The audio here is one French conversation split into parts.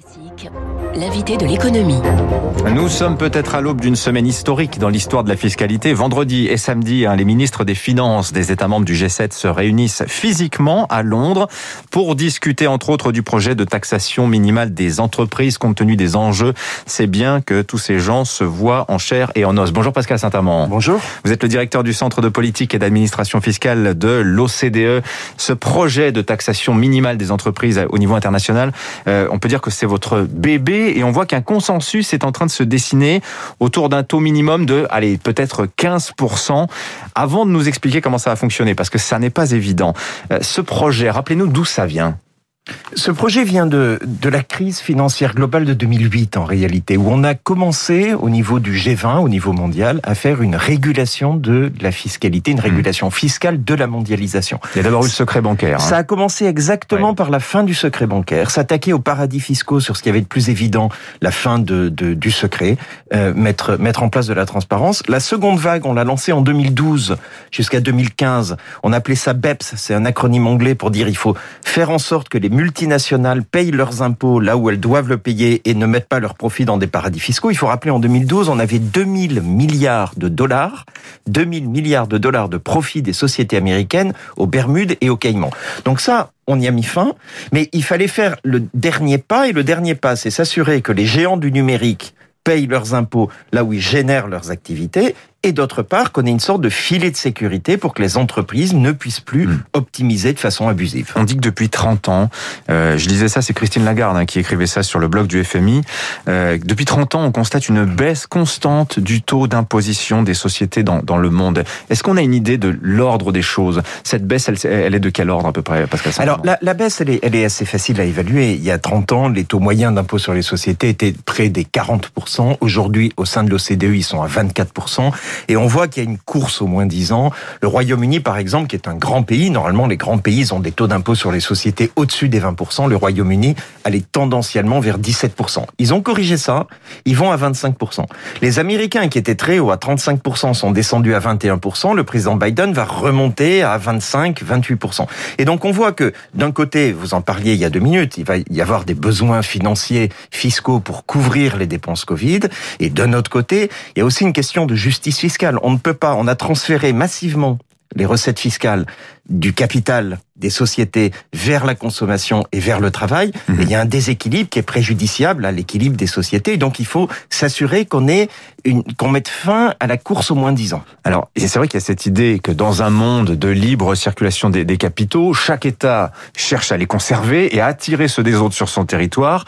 Classique, l'invité de l'économie. Nous sommes peut-être à l'aube d'une semaine historique dans l'histoire de la fiscalité. Vendredi et samedi, hein, les ministres des Finances des États membres du G7 se réunissent physiquement à Londres pour discuter entre autres du projet de taxation minimale des entreprises compte tenu des enjeux. C'est bien que tous ces gens se voient en chair et en os. Bonjour Pascal Saint-Amand. Bonjour. Vous êtes le directeur du Centre de politique et d'administration fiscale de l'OCDE. Ce projet de taxation minimale des entreprises au niveau international, euh, on peut dire que c'est votre bébé et on voit qu'un consensus est en train de se dessiner autour d'un taux minimum de, allez, peut-être 15%. Avant de nous expliquer comment ça va fonctionner, parce que ça n'est pas évident, euh, ce projet, rappelez-nous d'où ça vient. Ce projet vient de, de la crise financière globale de 2008 en réalité, où on a commencé au niveau du G20, au niveau mondial, à faire une régulation de la fiscalité, une régulation fiscale de la mondialisation. Il y a d'abord eu le secret bancaire. Ça a commencé exactement Ouais. par la fin du secret bancaire, s'attaquer aux paradis fiscaux sur ce qui avait de plus évident, la fin de, de- du secret, euh, mettre, mettre en place de la transparence. La seconde vague, on l'a lancée en 2012 jusqu'à 2015. On appelait ça BEPS, c'est un acronyme anglais pour dire il faut faire en sorte que les multinationales payent leurs impôts là où elles doivent le payer et ne mettent pas leurs profits dans des paradis fiscaux. Il faut rappeler en 2012, on avait 2000 milliards de dollars, 2000 milliards de dollars de profits des sociétés américaines aux Bermudes et aux Caïmans. Donc ça, on y a mis fin, mais il fallait faire le dernier pas, et le dernier pas, c'est s'assurer que les géants du numérique payent leurs impôts là où ils génèrent leurs activités, et d'autre part qu'on ait une sorte de filet de sécurité pour que les entreprises ne puissent plus Hmm. optimiser de façon abusive. On dit que depuis 30 ans, euh, je disais ça, c'est Christine Lagarde hein, qui écrivait ça sur le blog du FMI. Euh, depuis 30 ans, on constate une baisse constante du taux d'imposition des sociétés dans, dans le monde. Est-ce qu'on a une idée de l'ordre des choses? Cette baisse, elle, elle est de quel ordre à peu près, Pascal Alors la, la baisse, elle est, elle est assez facile à évaluer. Il y a 30 ans, les taux moyens d'impôt sur les sociétés étaient près des 40%. Aujourd'hui, au sein de l'OCDE, ils sont à 24%. Et on voit qu'il y a une course au moins 10 ans. Le Royaume-Uni, par exemple, qui est un grand pays, normalement les grands pays ont des taux d'impôt sur les sociétés au-dessus des 20%. Le Royaume-Uni allait tendanciellement vers 17%. Ils ont corrigé ça, ils vont à 25%. Les Américains qui étaient très hauts à 35% sont descendus à 21%. Le président Biden va remonter à 25, 28%. Et donc on voit que d'un côté, vous en parliez il y a deux minutes, il va y avoir des besoins financiers, fiscaux pour couvrir les dépenses Covid. Et d'un autre côté, il y a aussi une question de justice fiscale. On ne peut pas, on a transféré massivement les recettes fiscales du capital des sociétés vers la consommation et vers le travail. Et il y a un déséquilibre qui est préjudiciable à l'équilibre des sociétés. Donc il faut s'assurer qu'on ait une, qu'on mette fin à la course au moins 10 ans. Alors, et c'est vrai qu'il y a cette idée que dans un monde de libre circulation des, des capitaux, chaque État cherche à les conserver et à attirer ceux des autres sur son territoire.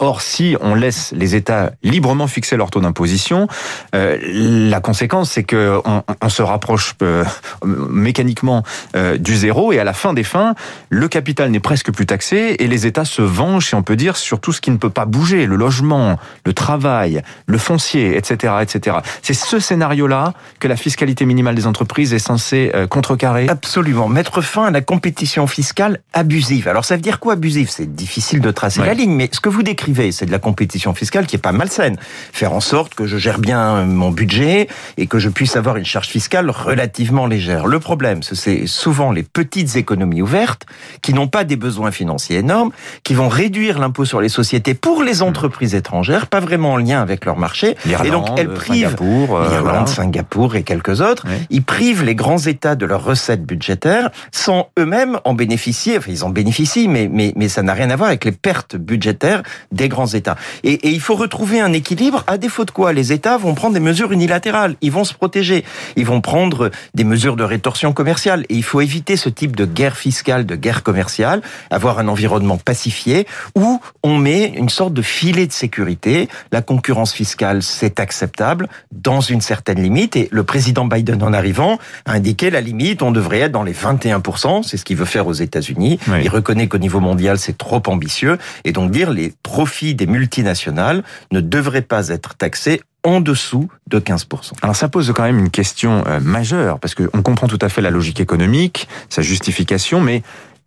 Or, si on laisse les États librement fixer leur taux d'imposition, euh, la conséquence, c'est que on, on se rapproche euh, mécaniquement euh, du zéro et à la fin des fins, le capital n'est presque plus taxé et les États se vengent, si on peut dire, sur tout ce qui ne peut pas bouger, le logement, le travail, le foncier, etc., etc. C'est ce scénario-là que la fiscalité minimale des entreprises est censée euh, contrecarrer. Absolument. Mettre fin à la compétition fiscale abusive. Alors ça veut dire quoi abusive? C'est difficile de tracer Ouais. la ligne, mais ce que vous décrivez, c'est de la compétition fiscale qui est pas malsaine. Faire en sorte que je gère bien mon budget et que je puisse avoir une charge fiscale relativement légère. Le problème, c'est- c'est les petites économies ouvertes qui n'ont pas des besoins financiers énormes, qui vont réduire l'impôt sur les sociétés pour les entreprises étrangères, pas vraiment en lien avec leur marché. Et donc elles privent Singapour, euh, voilà. Singapour et quelques autres. Ils privent les grands États de leurs recettes budgétaires sans eux-mêmes en bénéficier. Enfin, ils en bénéficient, mais, mais, mais ça n'a rien à voir avec les pertes budgétaires des grands États. Et, et il faut retrouver un équilibre, à défaut de quoi les États vont prendre des mesures unilatérales. Ils vont se protéger. Ils vont prendre des mesures de rétorsion commerciale. Et il faut éviter ce type de guerre fiscale, de guerre commerciale, avoir un environnement pacifié où on met une sorte de filet de sécurité. La concurrence fiscale, c'est acceptable dans une certaine limite. Et le président Biden, en arrivant, a indiqué la limite, on devrait être dans les 21%. C'est ce qu'il veut faire aux États-Unis. Oui. Il reconnaît qu'au niveau mondial, c'est trop ambitieux. Et donc dire les profits des multinationales ne devraient pas être taxés en dessous de 15%. Alors ça pose quand même une question euh, majeure, parce qu'on comprend tout à fait la logique économique, sa justification, mais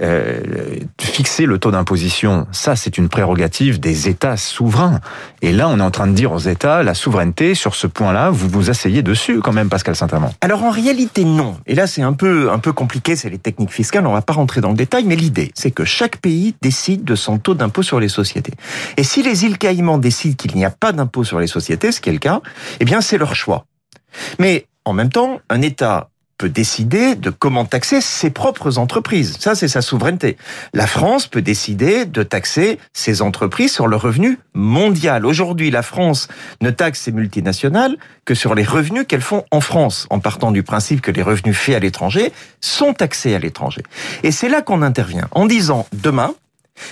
euh, fixer le taux d'imposition, ça c'est une prérogative des États souverains. Et là, on est en train de dire aux États, la souveraineté sur ce point-là, vous vous asseyez dessus quand même, Pascal Saint-Amand. Alors en réalité, non. Et là, c'est un peu un peu compliqué, c'est les techniques fiscales. On va pas rentrer dans le détail, mais l'idée, c'est que chaque pays décide de son taux d'impôt sur les sociétés. Et si les îles Caïmans décident qu'il n'y a pas d'impôt sur les sociétés, ce qui est le cas, eh bien c'est leur choix. Mais en même temps, un État peut décider de comment taxer ses propres entreprises. Ça, c'est sa souveraineté. La France peut décider de taxer ses entreprises sur le revenu mondial. Aujourd'hui, la France ne taxe ses multinationales que sur les revenus qu'elles font en France, en partant du principe que les revenus faits à l'étranger sont taxés à l'étranger. Et c'est là qu'on intervient, en disant, demain,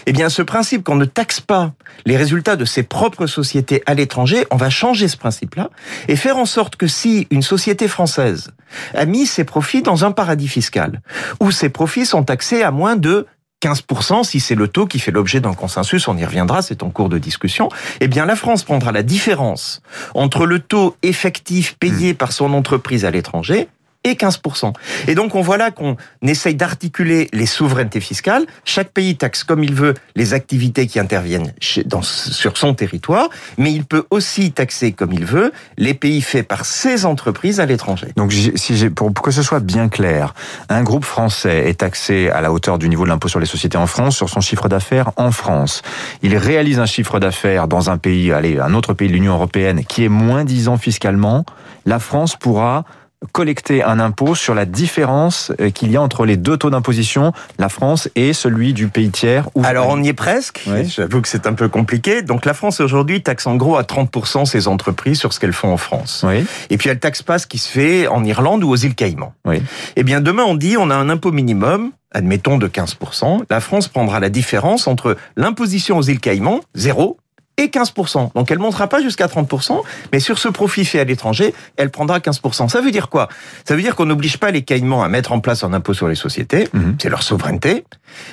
eh bien, ce principe qu'on ne taxe pas les résultats de ses propres sociétés à l'étranger, on va changer ce principe-là et faire en sorte que si une société française a mis ses profits dans un paradis fiscal, où ses profits sont taxés à moins de 15% si c'est le taux qui fait l'objet d'un consensus, on y reviendra, c'est en cours de discussion, eh bien la France prendra la différence entre le taux effectif payé par son entreprise à l'étranger et 15%. Et donc on voit là qu'on essaye d'articuler les souverainetés fiscales. Chaque pays taxe comme il veut les activités qui interviennent dans, sur son territoire, mais il peut aussi taxer comme il veut les pays faits par ses entreprises à l'étranger. Donc si pour que ce soit bien clair, un groupe français est taxé à la hauteur du niveau de l'impôt sur les sociétés en France sur son chiffre d'affaires en France. Il réalise un chiffre d'affaires dans un pays, allez, un autre pays de l'Union européenne qui est moins disant fiscalement. La France pourra collecter un impôt sur la différence euh, qu'il y a entre les deux taux d'imposition, la France et celui du pays tiers. Alors on y est presque, j'avoue que c'est un peu compliqué. Donc la France aujourd'hui taxe en gros à 30% ses entreprises sur ce qu'elles font en France. Oui. Et puis elle taxe pas ce qui se fait en Irlande ou aux îles Caïmans. Oui. Eh bien demain on dit on a un impôt minimum admettons de 15%, la France prendra la différence entre l'imposition aux îles Caïmans, zéro, et 15%. Donc elle montera pas jusqu'à 30%, mais sur ce profit fait à l'étranger, elle prendra 15%. Ça veut dire quoi? Ça veut dire qu'on n'oblige pas les Caïmans à mettre en place un impôt sur les sociétés, mhm. c'est leur souveraineté,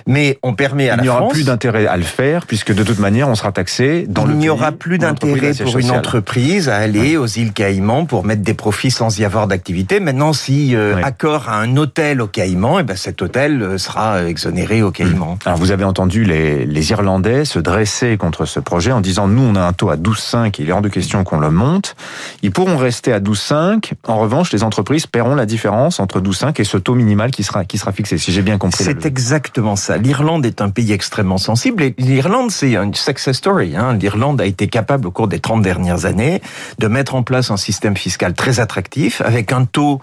mais on permet à la France... Il n'y aura plus d'intérêt à le faire, puisque de toute manière, on sera taxé dans le Il n'y aura plus d'intérêt pour une entreprise à aller aux îles Caïmans pour mettre des profits sans y avoir d'activité. Maintenant, si euh, accord à un hôtel aux Caïmans, et eh ben cet hôtel euh, sera exonéré aux Caïmans. Alors vous avez entendu les, les Irlandais se dresser contre ce projet en disant disant nous on a un taux à 12,5 il est hors de question qu'on le monte, ils pourront rester à 12,5. En revanche, les entreprises paieront la différence entre 12,5 et ce taux minimal qui sera qui sera fixé. Si j'ai bien compris. C'est exactement ça. L'Irlande est un pays extrêmement sensible et l'Irlande c'est une success story. Hein. L'Irlande a été capable au cours des 30 dernières années de mettre en place un système fiscal très attractif avec un taux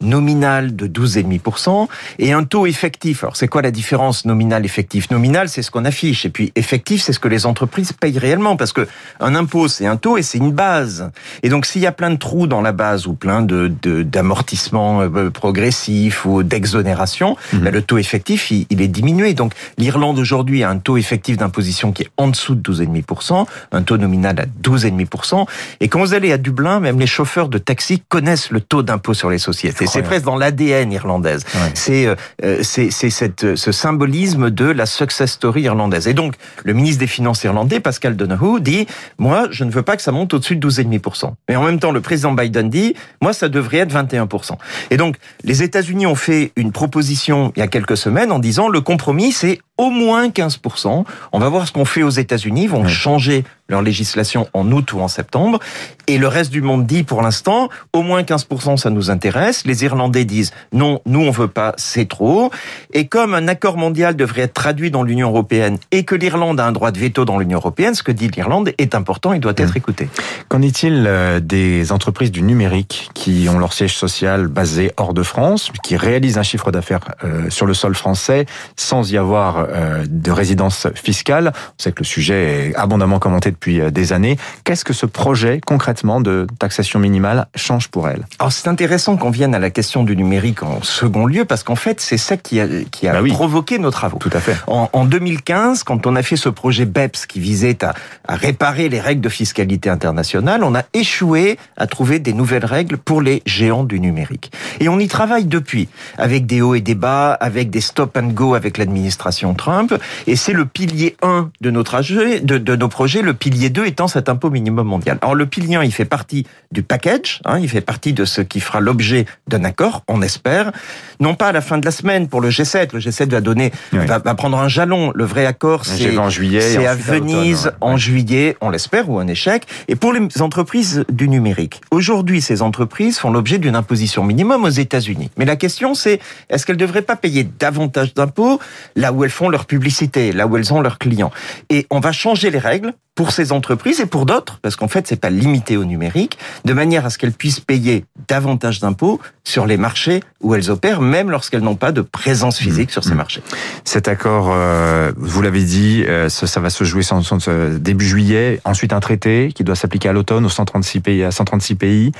nominal de 12,5% et un taux effectif. Alors c'est quoi la différence nominal effectif? Nominal c'est ce qu'on affiche et puis effectif c'est ce que les entreprises payent réellement parce que un impôt c'est un taux et c'est une base. Et donc s'il y a plein de trous dans la base ou plein de d'amortissements euh, progressifs ou d'exonération, mhm. ben, le taux effectif il, il, est diminué. Donc l'Irlande aujourd'hui a un taux effectif d'imposition qui est en dessous de 12,5%, un taux nominal à 12,5%. Et quand vous allez à Dublin, même les chauffeurs de taxi connaissent le taux d'impôt sur les sociétés c'est presque dans l'ADN irlandaise. C'est euh, euh, c'est cette ce symbolisme de la success story irlandaise. Et donc le ministre des Finances irlandais Pascal Donoghue dit moi je ne veux pas que ça monte au-dessus de 12,5%. Mais en même temps le président Biden dit moi ça devrait être 21%. Et donc les États-Unis ont fait une proposition il y a quelques semaines en disant le compromis c'est au moins 15%. On va voir ce qu'on fait aux États-Unis. Ils vont changer leur législation en août ou en septembre. Et le reste du monde dit pour l'instant, au moins 15%, ça nous intéresse. Les Irlandais disent non, nous on veut pas, c'est trop. Et comme un accord mondial devrait être traduit dans l'Union européenne et que l'Irlande a un droit de veto dans l'Union européenne, ce que dit l'Irlande est important et doit être mmh. écouté. Qu'en est-il euh, des entreprises du numérique qui ont leur siège social basé hors de France, qui réalisent un chiffre d'affaires euh, sur le sol français sans y avoir euh, de résidence fiscale. On sait que le sujet est abondamment commenté depuis euh, des années. Qu'est-ce que ce projet concrètement de taxation minimale change pour elle? Alors c'est intéressant qu'on vienne à la question du numérique en second lieu parce qu'en fait c'est ça qui a, qui a bah provoqué nos travaux. Tout à fait. En, en, 2015, quand on a fait ce projet BEPS qui visait à, à réparer les règles de fiscalité internationale, on a échoué à trouver des nouvelles règles pour les géants du numérique. Et on y travaille depuis avec des hauts et des bas, avec des stop and go avec l'administration Trump. Et c'est le pilier 1 de, notre de, de nos projets, le pilier 2 étant cet impôt minimum mondial. Alors le pilier 1, il fait partie du package, hein, il fait partie de ce qui fera l'objet d'un accord, on espère. Non pas à la fin de la semaine pour le G7, le G7 va donner, va, va, prendre un jalon. Le vrai accord, c'est en juillet, c'est à Venise en juillet, on l'espère, ou un échec. Et pour les entreprises du numérique, aujourd'hui, ces entreprises font l'objet d'une imposition minimum aux États-Unis. Mais la question, c'est est-ce qu'elles ne devraient pas payer davantage d'impôts là où elles font leur publicité, là où elles ont leurs clients Et on va changer les règles pour ces entreprises et pour d'autres, parce qu'en fait, c'est pas limité au numérique, de manière à ce qu'elles puissent payer davantage d'impôts sur les marchés où elles opèrent, même lorsqu'elles n'ont pas de présence physique sur ces mmh. marchés. Cet accord, euh, vous l'avez dit, euh, ça, va se jouer sans, euh, début juillet. Ensuite, un traité qui doit s'appliquer à l'automne aux 136 pays, à 136 pays.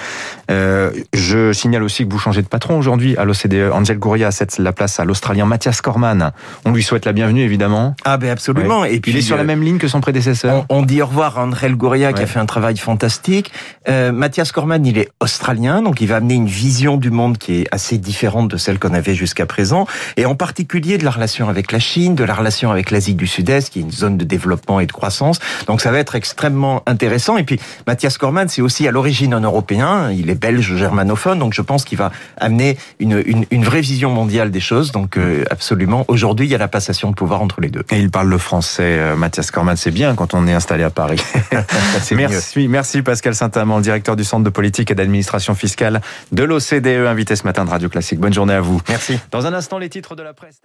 je signale aussi que vous changez de patron aujourd'hui à l'OCDE. Angel Gouria cède la place à l'Australien Mathias Corman. On lui souhaite la bienvenue, évidemment. Ah ben absolument. Et puis il est sur la même ligne que son prédécesseur dit au revoir à André Gouria qui a fait un travail fantastique. Euh, Mathias Corman, il est australien, donc il va amener une vision du monde qui est assez différente de celle qu'on avait jusqu'à présent, et en particulier de la relation avec la Chine, de la relation avec l'Asie du Sud-Est, qui est une zone de développement et de croissance. Donc ça va être extrêmement intéressant. Et puis Mathias Corman, c'est aussi à l'origine un Européen, il est belge germanophone, donc je pense qu'il va amener une, une, une, vraie vision mondiale des choses. Donc euh, absolument, aujourd'hui, il y a la passation de pouvoir entre les deux. Et il parle le français, euh, Mathias Corman, c'est bien quand on est installé à Paris. merci, merci Pascal Saint-Amand, directeur du Centre de politique et d'administration fiscale de l'OCDE, invité ce matin de Radio Classique. Bonne journée à vous. Merci. Dans un instant, les titres de la presse.